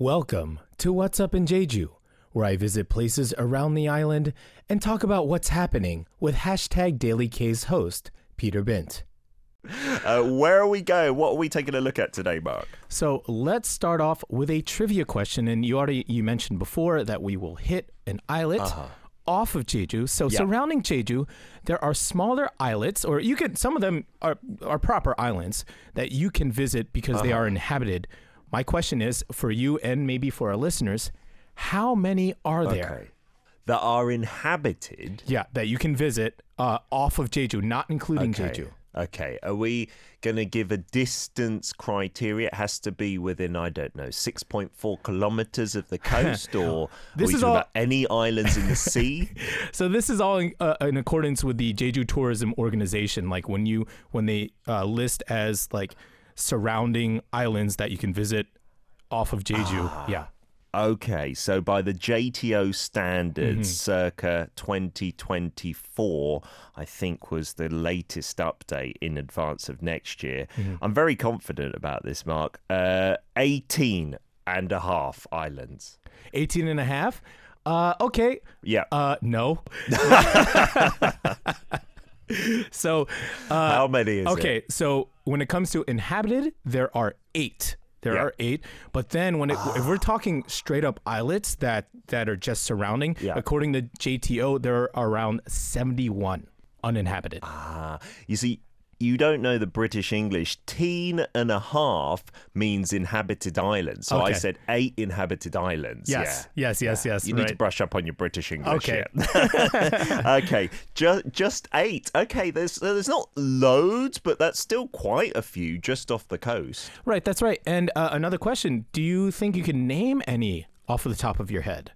Welcome to What's Up in Jeju, where I visit places around the island and talk about what's happening with hashtag Daily K's host, Peter Bint. Uh, where are we going? What are we taking a look at today, Mark? So let's start off with a trivia question. And you already you mentioned before that we will hit an islet off of Jeju. So Yeah. surrounding Jeju, there are smaller islets, or you can some of them are are proper islands that you can visit because they are inhabited. My question is for you and maybe for our listeners, how many are there? Okay. That are inhabited. Yeah, that you can visit uh, off of Jeju, not including Okay. Jeju. Okay. Are we going to give a distance criteria? It has to be within, I don't know, 6.4 kilometers of the coast, or This are we is all- about any islands in the sea? So this is all in, uh, in accordance with the Jeju Tourism Organization. Like when you when they uh, list as like surrounding islands that you can visit off of Jeju. Ah. Yeah. Okay, so by the JTO standards, Mm-hmm. circa 2024, I think was the latest update in advance of next year. Mm-hmm. I'm very confident about this, Mark. Uh, 18 and a half islands. 18 and a half. Uh, okay. Yeah. Uh, no. so, uh, How many is it? okay. So when it comes to inhabited, there are eight. There Yeah. are eight, but then when it, if we're talking straight up islets that that are just surrounding, Yeah. according to JTO, there are around seventy one uninhabited. Ah, you see, you don't know the British English. Teen and a half means inhabited islands. So I said eight inhabited islands. Yes, yeah. yes, yes, yes. You need to brush up on your British English. Okay. okay. Just just eight. Okay. There's there's not loads, but that's still quite a few just off the coast. Right, that's right. And uh, another question: Do you think you can name any off of the top of your head?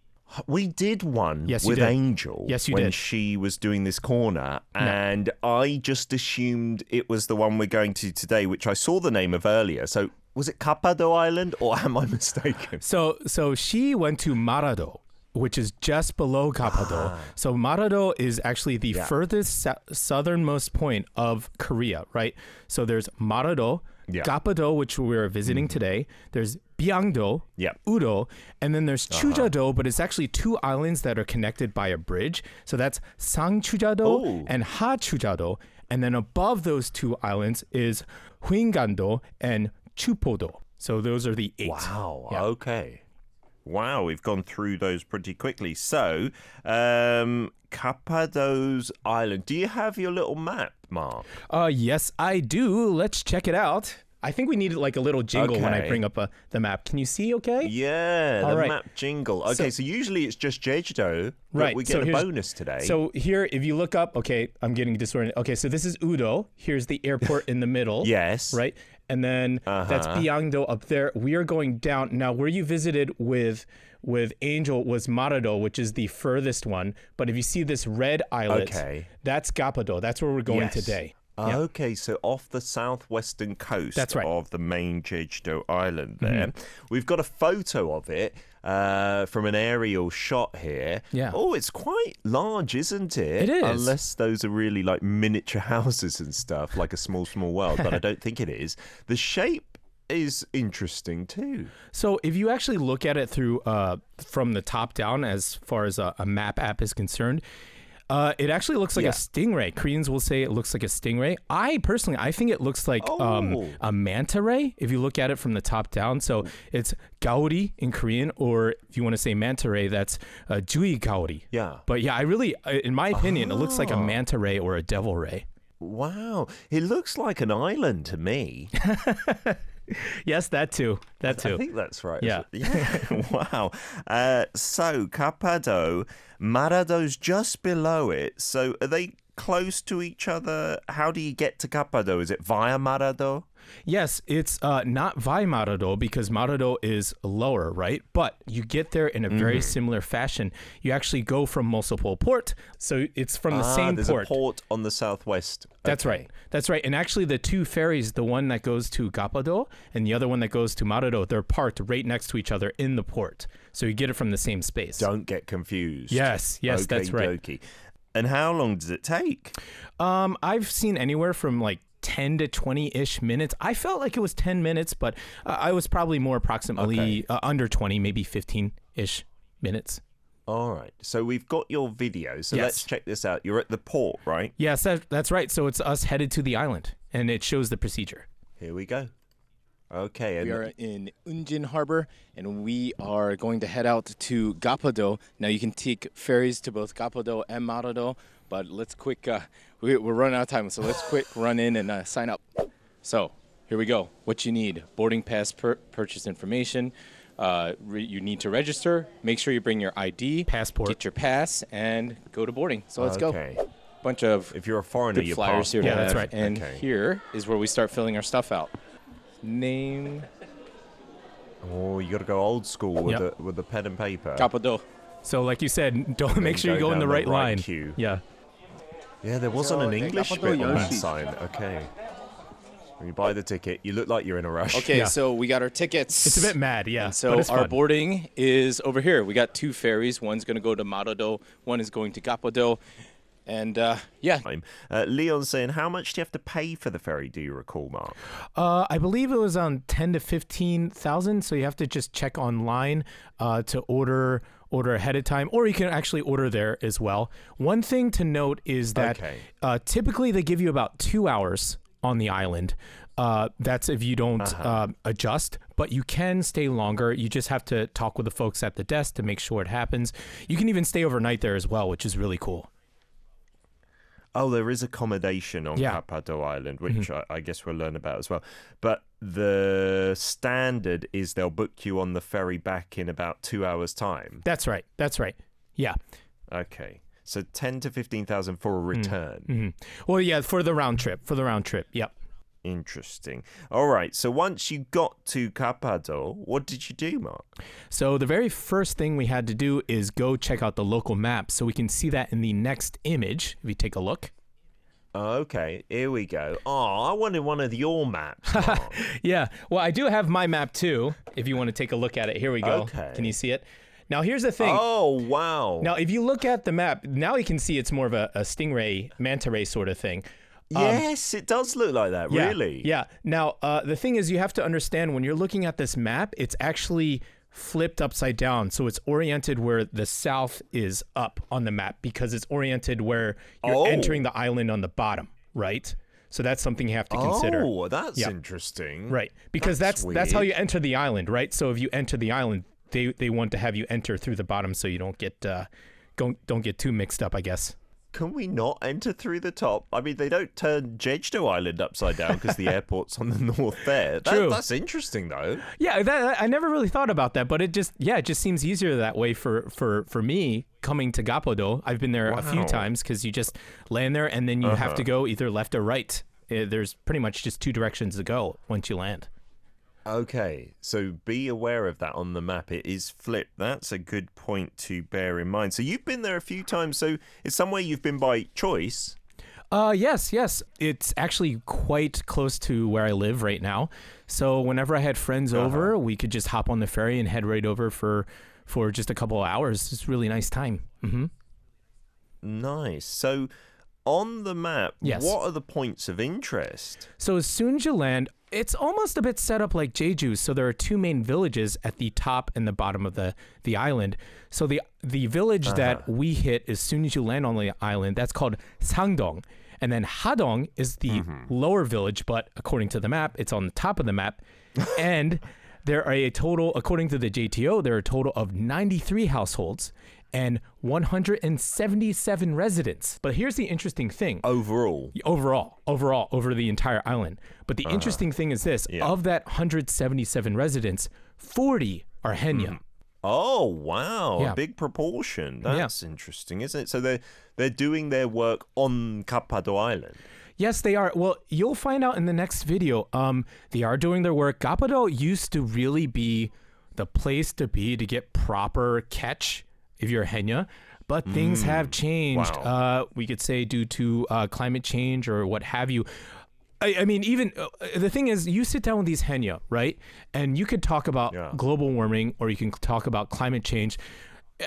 We did one Yes, with did. Angel Yes, you when did. she was doing this corner, and I just assumed it was the one we're going to today, which I saw the name of earlier. So was it Gapado Island, or am I mistaken? So, so she went to Marado, which is just below Gapado. So Marado is actually the Ah. Yeah. furthest sou- southernmost point of Korea, right? So there's Marado, Yeah. Gapado, which we're visiting today. There's Biyangdo, Yeah. Udo, and then there's Chujado, but it's actually two islands that are connected by a bridge. So that's Sangchujado Oh. and Hachujado. And then above those two islands is Huingando and Chupodo. So those are the eight. Wow. Yeah. Okay. Wow, we've gone through those pretty quickly. So, um, Gapado's Island. Do you have your little map, Mark? Uh, yes, I do. Let's check it out. I think we need like a little jingle when I bring up uh, the map. Can you see? Okay. Yeah, All the right. map jingle. Okay, so, usually it's just Jeju, but Right, we so get a bonus today. So here, if you look up, okay, I'm getting disoriented. Okay, so this is Udo. Here's the airport in the middle. yes. Right, and then that's Uh-huh. Biyangdo up there. We are going down now. Where you visited with with Angel was Marado, which is the furthest one. But if you see this red islet, Okay. that's Gapado. That's where we're going Yes. today. Yeah. Okay, so off the southwestern coast That's right. Mm-hmm. of the main Jeju Island there. We've got a photo of it uh, from an aerial shot here. Yeah. Oh, it's quite large, isn't it? It is. Unless those are really like miniature houses and stuff, like a small, small world, but I don't think it is. The shape is interesting too. So if you actually look at it through uh, from the top down, as far as a, a map app is concerned, uh, it actually looks like Yeah. a stingray. Koreans will say it looks like a stingray. I personally, I think it looks like um, Oh. a manta ray. If you look at it from the top down, so it's gaori in Korean, or if you want to say manta ray, that's uh, jui gaori. Yeah. But yeah, I really, in my opinion, it looks like a Ah. manta ray or a devil ray. Wow. It looks like an island to me. Yes, that too. That too. I think that's right. Yeah. Yeah. wow. Uh, so Gapado, Marado's just below it. So are they close to each other? How do you get to Gapado? Is it via Marado? Yes, it's uh, not via Marado because Marado is lower, right? But you get there in a very Mm-hmm. similar fashion. You actually go from Moseulpo Port, so it's from the ah, same there's port. a port on the southwest. That's Okay. right. That's right. And actually, the two ferries, the one that goes to Gapado and the other one that goes to Marado, they're parked right next to each other in the port. So you get it from the same space. Don't get confused. Yes, yes, that's right. Okey-dokey. And how long does it take? Um, I've seen anywhere from like 10 to 20 ish minutes. I felt like it was 10 minutes, but uh, I was probably more approximately Okay. uh, under 20, maybe 15 ish minutes. All right. So we've got your video. So Yes. let's check this out. You're at the port, right? Yes, that, that's right. So it's us headed to the island, and it shows the procedure. Here we go. Okay. We are in Unjin Harbor, and we are going to head out to Gapado. Now you can take ferries to both Gapado and Marado, but let's quick. Uh, we, we're running out of time, so let's quick run in and uh, sign up. So here we go. What you need: boarding pass, per- purchase information. Uh, re- you need to register. Make sure you bring your ID, Passport. get your pass, and go to boarding. So let's go. okay. go. Bunch of If you're a foreigner, good you flyers here. Yeah, to that's have. right. And Okay. here is where we start filling our stuff out. Name Oh, you got to go old school with Yep. the with the pen and paper. Gapado. So, like you said, don't make sure you go go in the down the right, right line. queue. Yeah. Yeah, there wasn't So an English bit on that sign. Okay. When you buy the ticket, you look like you're in a rush. Okay, Yeah. so we got our tickets. It's a bit mad, yeah. And but so it's our fun. boarding is over here. We got two ferries. One's going to go to Marado. One is going to Gapado. And uh, yeah, time. Uh, Leon's saying, how much do you have to pay for the ferry? Do you recall, Mark? Uh, I believe it was on ten to fifteen thousand. So you have to just check online uh, to order order ahead of time, or you can actually order there as well. One thing to note is that Okay. uh, typically they give you about two hours on the island. Uh, that's if you don't Uh-huh. uh, adjust, but you can stay longer. You just have to talk with the folks at the desk to make sure it happens. You can even stay overnight there as well, which is really cool. Oh, there is accommodation on Yeah. Gapado Island, which I, I guess we'll learn about as well. But the standard is they'll book you on the ferry back in about two hours' time. That's right. That's right. Yeah. Okay. So 10 to 15,000 for a return. hmm Well, yeah, for the round trip. For the round trip. Yep. Interesting. All right. So once you got to Gapado, what did you do, Mark? So the very first thing we had to do is go check out the local map so we can see that in the next image. If you take a look. Okay, here we go. Oh, I wanted one of your maps. Yeah. Well, I do have my map too. If you want to take a look at it, here we go. Okay. Can you see it? Now here's the thing. oh, wow. Now, if you look at the map, now you can see it's more of a, a stingray, manta ray sort of thing. Yes, it does look like that, um, Yeah, really. Yeah. Now, uh, the thing is, you have to understand when you're looking at this map, it's actually flipped upside down. So it's oriented where the south is up on the map because it's oriented where you're Oh. entering the island on the bottom, right? So that's something you have to consider. Oh, that's Yeah. interesting. Right. Because That's that's that's, how you enter the island, right? So if you enter the island, they they want to have you enter through the bottom so you don't get uh don't don't get too mixed up, I guess. Can we not enter through the top? I mean, they don't turn Jeju Island upside down because the airport's on the north there. That, True. That's interesting, though. Yeah, that, I never really thought about that, but it just yeah, it just seems easier that way for for for me coming to Gapado. I've been there a few times because you just land there and then you have to go either left or right. Uh, There's pretty much just two directions to go once you land. Okay, so be aware of that on the map. It is flipped. That's a good point to bear in mind. So you've been there a few times. So it's somewhere you've been by choice. Uh, yes, yes. It's actually quite close to where I live right now. So whenever I had friends over, we could just hop on the ferry and head right over for for just a couple of hours. It's a really nice time. Mm-hmm. Nice. So on the map, Yes. what are the points of interest? So as soon as you land, it's almost a bit set up like Jeju. So there are two main villages at the top and the bottom of the the island. So the the village uh-huh. that we hit as soon as you land on the island, that's called Sangdong. And then Hadong is the mm-hmm. lower village, but according to the map, it's on the top of the map. and there are a total, according to the JTO, there are a total of 93 households and 177 residents. But here's the interesting thing Overall. overall overall over the entire island but the interesting thing is this Uh-huh. Yeah. of that 177 residents 40 are haenyeo Mm-hmm. Oh wow, Yeah. a big proportion. That's interesting, isn't it? So they're they're doing their work on Gapado Island. yes they are well you'll find out in the next video um they are doing their work gapado used to really be the place to be to get proper catch if you're a haenyeo but things have changed wow. uh we could say due to uh climate change or what have you I, I mean, even uh, the thing is, you sit down with these haenyeo, right? And you could talk about Yeah. global warming or you can talk about climate change. uh,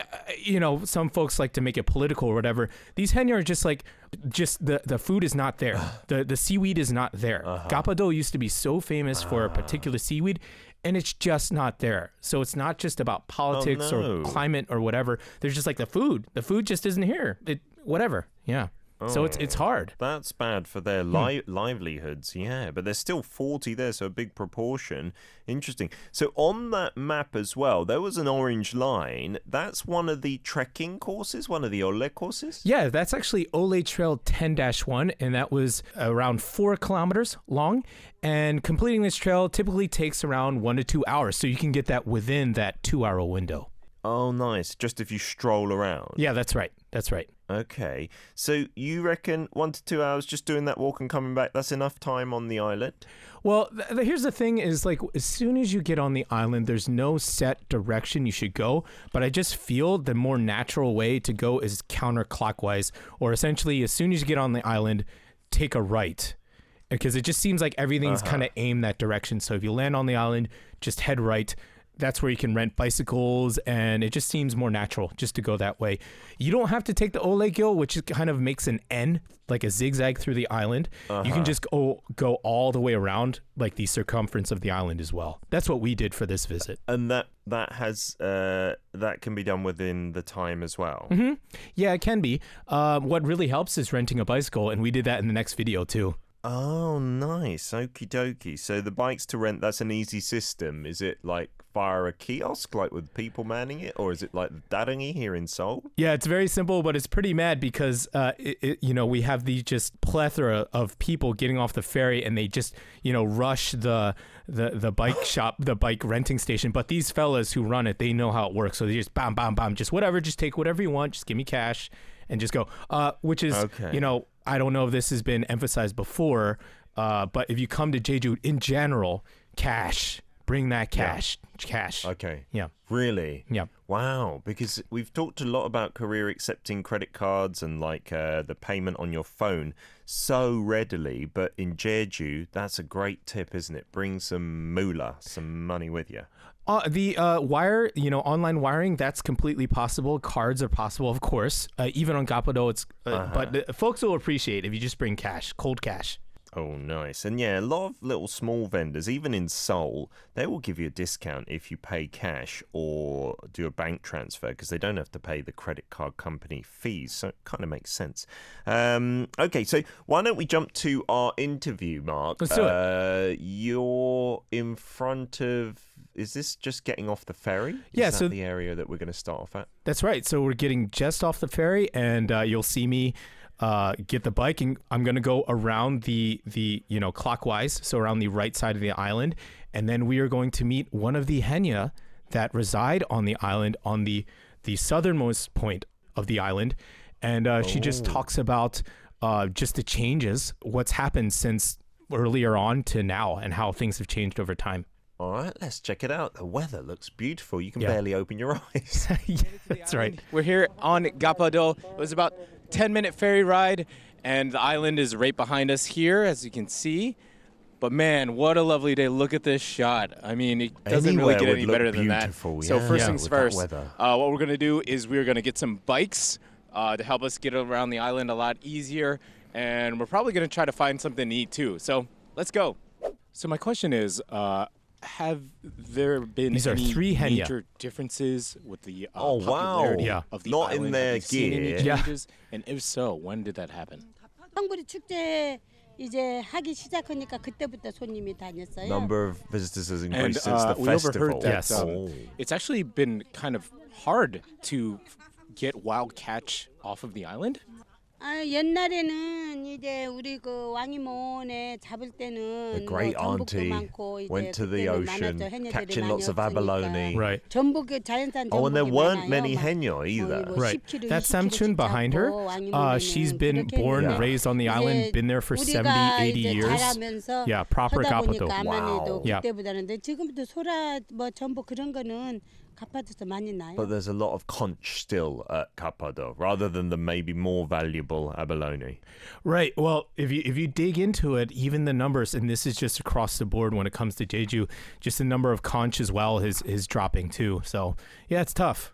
you know, some folks like to make it political or whatever. These haenyeo are just like, just the the food is not there. the The seaweed is not there. Uh-huh. Gapado used to be so famous for a Ah. particular seaweed, and it's just not there. So it's not just about oh, politics Oh, no. or climate or whatever. There's just like the food. The food just isn't here. It whatever. Yeah. Oh, so it's Oh. it's hard. That's bad for their hmm. li- livelihoods, yeah. But there's still 40 there, so a big proportion. Interesting. So on that map as well, there was an orange line. That's one of the trekking courses, one of the Olle courses? Yeah, that's actually Olle Trail 10 1, and that was around four kilometers long. And completing this trail typically takes around one to two hours, so you can get that within that two hour window. Oh, nice. Just if you stroll around. Yeah, that's right. That's right. Okay. So you reckon one to two hours just doing that walk and coming back, that's enough time on the island? Well, th- th- here's the thing is like as soon as you get on the island, there's no set direction you should go, but I just feel the more natural way to go is counterclockwise or essentially as soon as you get on the island, take a right. Because it just seems like everything's uh-huh. kind of aimed that direction. So if you land on the island, just head right. That's where you can rent bicycles, and it just seems more natural just to go that way. You don't have to take the Olle which kind of makes an N, like a zigzag through the island. You can just go go all the way around, like the circumference of the island as well. That's what we did for this visit. And that that has uh that can be done within the time as well. Mm-hmm. Yeah, it can be. Um, what really helps is renting a bicycle, and we did that in the next video too. Oh, nice. Okie dokie. So the bikes to rent, that's an easy system. Is it like via a kiosk, like with people manning it? Or is it like the Ddareungi here in Seoul? Yeah, it's very simple, but it's pretty mad because, uh, it, it, you know, we have these just plethora of people getting off the ferry and they just, you know, rush the the the bike shop, the bike renting station. But these fellas who run it, they know how it works. So they just bam, bam, bam, just whatever, just take whatever you want, just give me cash and just go. Uh, which is, Okay. you know, I don't know if this has been emphasized before, uh, but if you come to Jeju in general, cash, bring that cash, cash. Okay. Yeah. Really? Yeah. Wow. Because we've talked a lot about Korea accepting credit cards and like uh, the payment on your phone so readily. But in Jeju, that's a great tip, isn't it? Bring some moolah, some money with you. Uh, the uh, wire, you know, online wiring, that's completely possible. Cards are possible, of course. Uh, even on Gapado, it's. Uh, But uh, folks will appreciate if you just bring cash, cold cash. Oh, nice. And yeah, a lot of little small vendors, even in Seoul, they will give you a discount if you pay cash or do a bank transfer because they don't have to pay the credit card company fees. So it kind of makes sense. Um, okay, so why don't we jump to our interview, Mark? Let's do it. Uh, you're in front of. Is this just getting off the ferry? Is Yeah, that so- the area that we're going to start off at? That's right. So we're getting just off the ferry, and uh, you'll see me uh, get the bike, and I'm gonna go around the the you know clockwise, so around the right side of the island, and then we are going to meet one of the haenyeo that reside on the island on the the southernmost point of the island, and uh, she just Oh. talks about uh, just the changes, what's happened since earlier on to now, and how things have changed over time. All right, let's check it out. The weather looks beautiful. You can Yeah. barely open your eyes. yeah, that's right. We're here on Gapado. It was about 10 minute ferry ride, and the island is right behind us here, as you can see. But man, what a lovely day! Look at this shot. I mean, it doesn't Anywhere really get any better than that. beautiful, So yeah, first Yeah. things first, uh, what we're gonna do is we're gonna get some bikes uh, to help us get around the island a lot easier, and we're probably gonna try to find something to eat too. So let's go. So my question is, uh, have there been These are any three Haenyeo. major differences with the uh, Oh, wow. popularity Yeah. of the Not in island? their any gear. Yeah. And if so, when did that happen? 이제 하기 시작하니까 그때부터 손님이 다녔어요. Number of visitors has And increased uh, since the uh, we festival. overheard that Yes. um, Oh. it's actually been kind of hard to get wild catch off of the island. 아, 옛날에는 이제 우리 그 왕이모네 잡을 때는 The great 뭐 전복도 auntie 많고 이제 went to the ocean, catching lots of abalone. Right. 전복 그 자연산 전복이 Oh, and there weren't 많아요. many 막 haenyeo either. 뭐 Right. That 20kg Samchun behind her, 잡고 uh, she's been born, 했는데 raised on the island, been there for 70, 80 years. Yeah, proper 하다 보니까 Gapado. Wow. 그때보다는 지금도 소라 뭐 전복 그런 거는 많이 나요. But there's a lot of conch still at Gapado, rather than the maybe more valuable abalone. Right. Well, if you if you dig into it, even the numbers, and this is just across the board when it comes to Jeju, just the number of conch as well is is dropping too. So yeah, it's tough.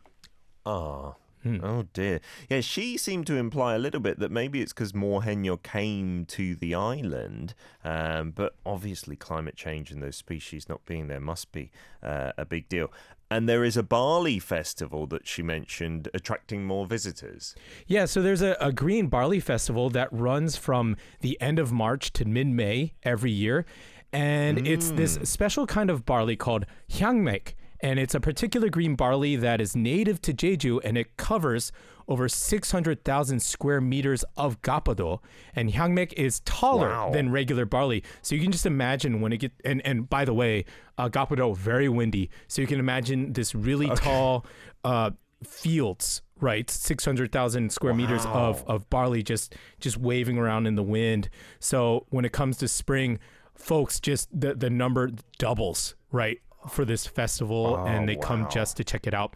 Ah. Oh. Oh dear. Yeah, she seemed to imply a little bit that maybe it's because Mohenyo came to the island, um, but obviously climate change and those species not being there must be uh, a big deal. And there is a barley festival that she mentioned attracting more visitors. Yeah, so there's a, a green barley festival that runs from the end of March to mid May every year. And it's this special kind of barley called hyangmek. And it's a particular green barley that is native to Jeju and it covers over 600,000 square meters of gapado. And hyangmek is taller Wow. than regular barley. So you can just imagine when it get and and by the way, uh, gapado very windy. So you can imagine this really tall uh, fields, right? 600,000 square meters of of barley just just waving around in the wind. So when it comes to spring, folks just the the number doubles, right? For this festival and they come just to check it out.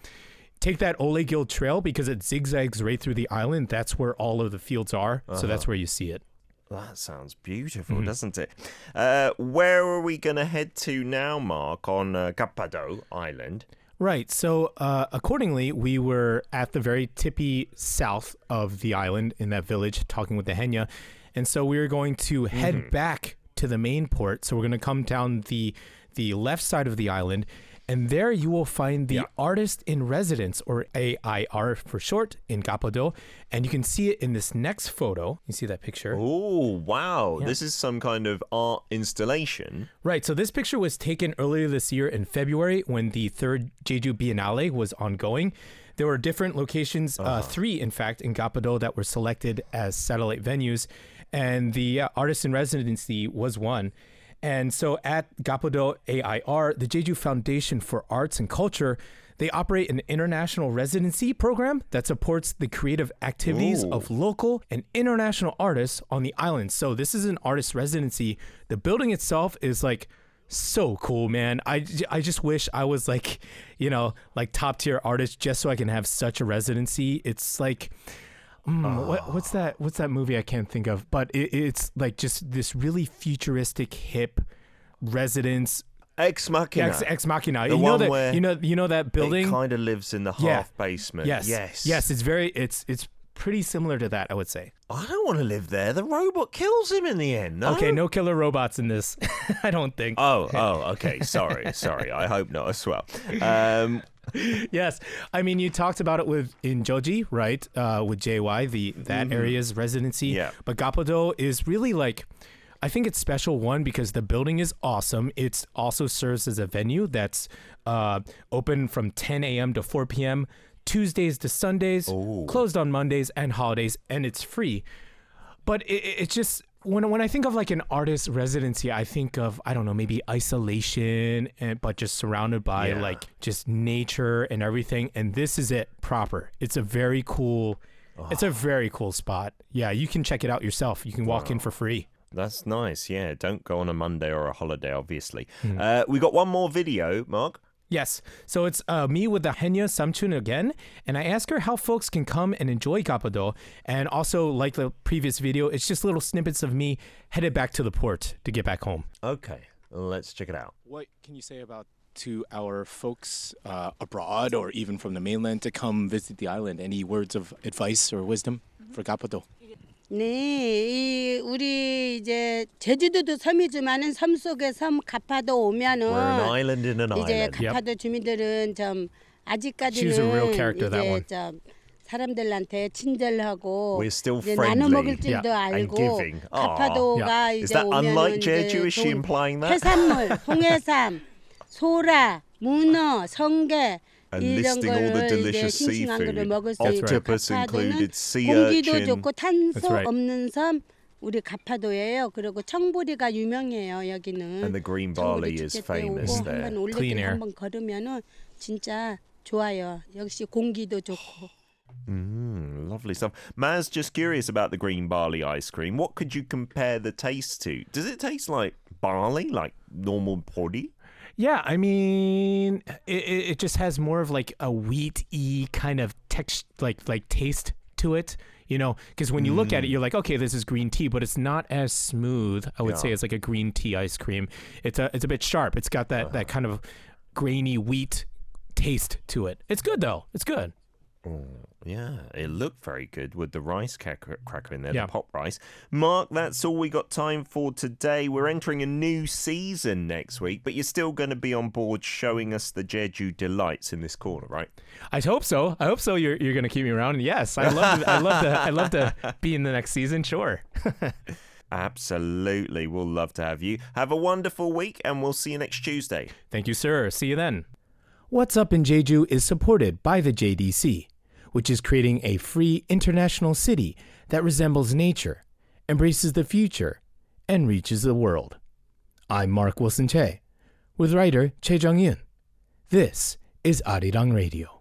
Take that Olle-gil Trail because it zigzags right through the island. That's where all of the fields are. So that's where you see it. That sounds beautiful, doesn't it? Uh, where are we going to head to now, Mark, on uh, Gapado Island? Right. So, uh, accordingly, we were at the very tippy south of the island in that village talking with the Haenyeo. And so we were going to head back to the main port. So, we're going to come down the, the left side of the island. And there you will find the artist in residence, or AIR for short, in Gapado. And you can see it in this next photo. You see that picture? Oh, wow. This is some kind of art installation. Right. So this picture was taken earlier this year in February when the third Jeju Biennale was ongoing. There were different locations, uh three in fact, in Gapado that were selected as satellite venues, and the uh, artist in residency was one. And so at Gapado AIR, the Jeju Foundation for Arts and Culture, they operate an international residency program that supports the creative activities Ooh. of local and international artists on the island. So this is an artist residency. The building itself is like so cool, man. I, I just wish I was like, you know, like top tier artist just so I can have such a residency. It's like mm, what, what's that what's that movie I can't think of, but it, it's like just this really futuristic hip residence Ex Machina. ex, ex machina. The you know one that where you know you know that building It kind of lives in the Yeah. half basement. Yes. Yes. Yes, it's very it's it's pretty similar to that, I would say. I don't want to live there. The robot kills him in the end. No? Okay, no killer robots in this. I don't think. Oh, oh, okay. Sorry, sorry. I hope not as well. Um, yes. I mean, you talked about it with in Jeoji, right? Uh, with JY, the that area's residency. Yeah. But Gapado is really like, I think it's special one because the building is awesome. It also serves as a venue that's uh, open from 10 a.m. to 4 p.m. Tuesdays to Sundays, closed on Mondays and holidays, and it's free. But it- it's just when when I think of like an artist residency, I think of I don't know maybe isolation, and but just surrounded by Yeah. like just nature and everything. And this is it proper. It's a very cool. It's a very cool spot. Yeah, you can check it out yourself. You can walk in for free. that's nice. Yeah. Don't go on a Monday or a holiday, obviously. Uh, we got one more video, Mark. Yes. So it's uh, me with the Haenyeo Samchun again, and I ask her how folks can come and enjoy Gapado. And also, like the previous video, it's just little snippets of me headed back to the port to get back home. Okay. Let's check it out. What can you say about to our folks uh, abroad or even from the mainland to come visit the island? Any words of advice or wisdom for Gapado? 네, 이 우리 이제 제주도도 섬이지만은 섬 속의 섬 가파도 오면은 We're an island in an 이제. 가파도 주민들은 좀 아직까지는 She's a real character, that 이제. 좀 사람들한테 친절하고 이제. 나눠 먹을 줄도 알고. 가파도가 이제 that 오면은 unlike 이제 Jeju? Is she 좋은 implying that? 해산물, 홍해삼, 소라, 문어, 성게 And 이런 listing all the 거를 이제 delicious 싱싱한 거를 seafood. 먹을 수 Octopus 있고 included, 가파도는 sea 공기도 urchin. 좋고 탄소 That's right. 없는 섬 우리 가파도예요. 그리고 청보리가 유명해요 여기는. And the green barley 청보리 is 축제 때 famous 오고 there. 한번 Clean 올레길 air. 한번 걸으면은 진짜 좋아요. 역시 공기도 좋고. Mm, lovely stuff. Maz, just curious about the green barley ice cream. What could you compare the taste to? Does it taste like barley, like normal poddy? Yeah, I mean, it, it just has more of like a wheat-y kind of text, like like taste to it. You know, because when you look at it, mm. you're like, okay, this is green tea, but it's not as smooth. I would say it's like a green tea ice cream. It's a it's a bit sharp. It's got that that uh-huh. kind of grainy wheat taste to it. It's good though. It's good. Oh, yeah, it looked very good with the rice cracker, cracker in there, Yeah. the pop rice. Mark, that's all we got time for today. We're entering a new season next week, but you're still going to be on board showing us the Jeju delights in this corner, right? I hope so. I hope so. You're you're gonna keep me around. Yes, I love to, I love to I love to be in the next season. Sure. Absolutely. We'll love to have you. Have a wonderful week, and we'll see you next Tuesday. Thank you, sir. See you then. What's Up in Jeju is supported by the JDC, which is creating a free international city that resembles nature, embraces the future, and reaches the world. I'm Mark Wilson Che, with writer Che Jung Yun. This is Arirang Radio.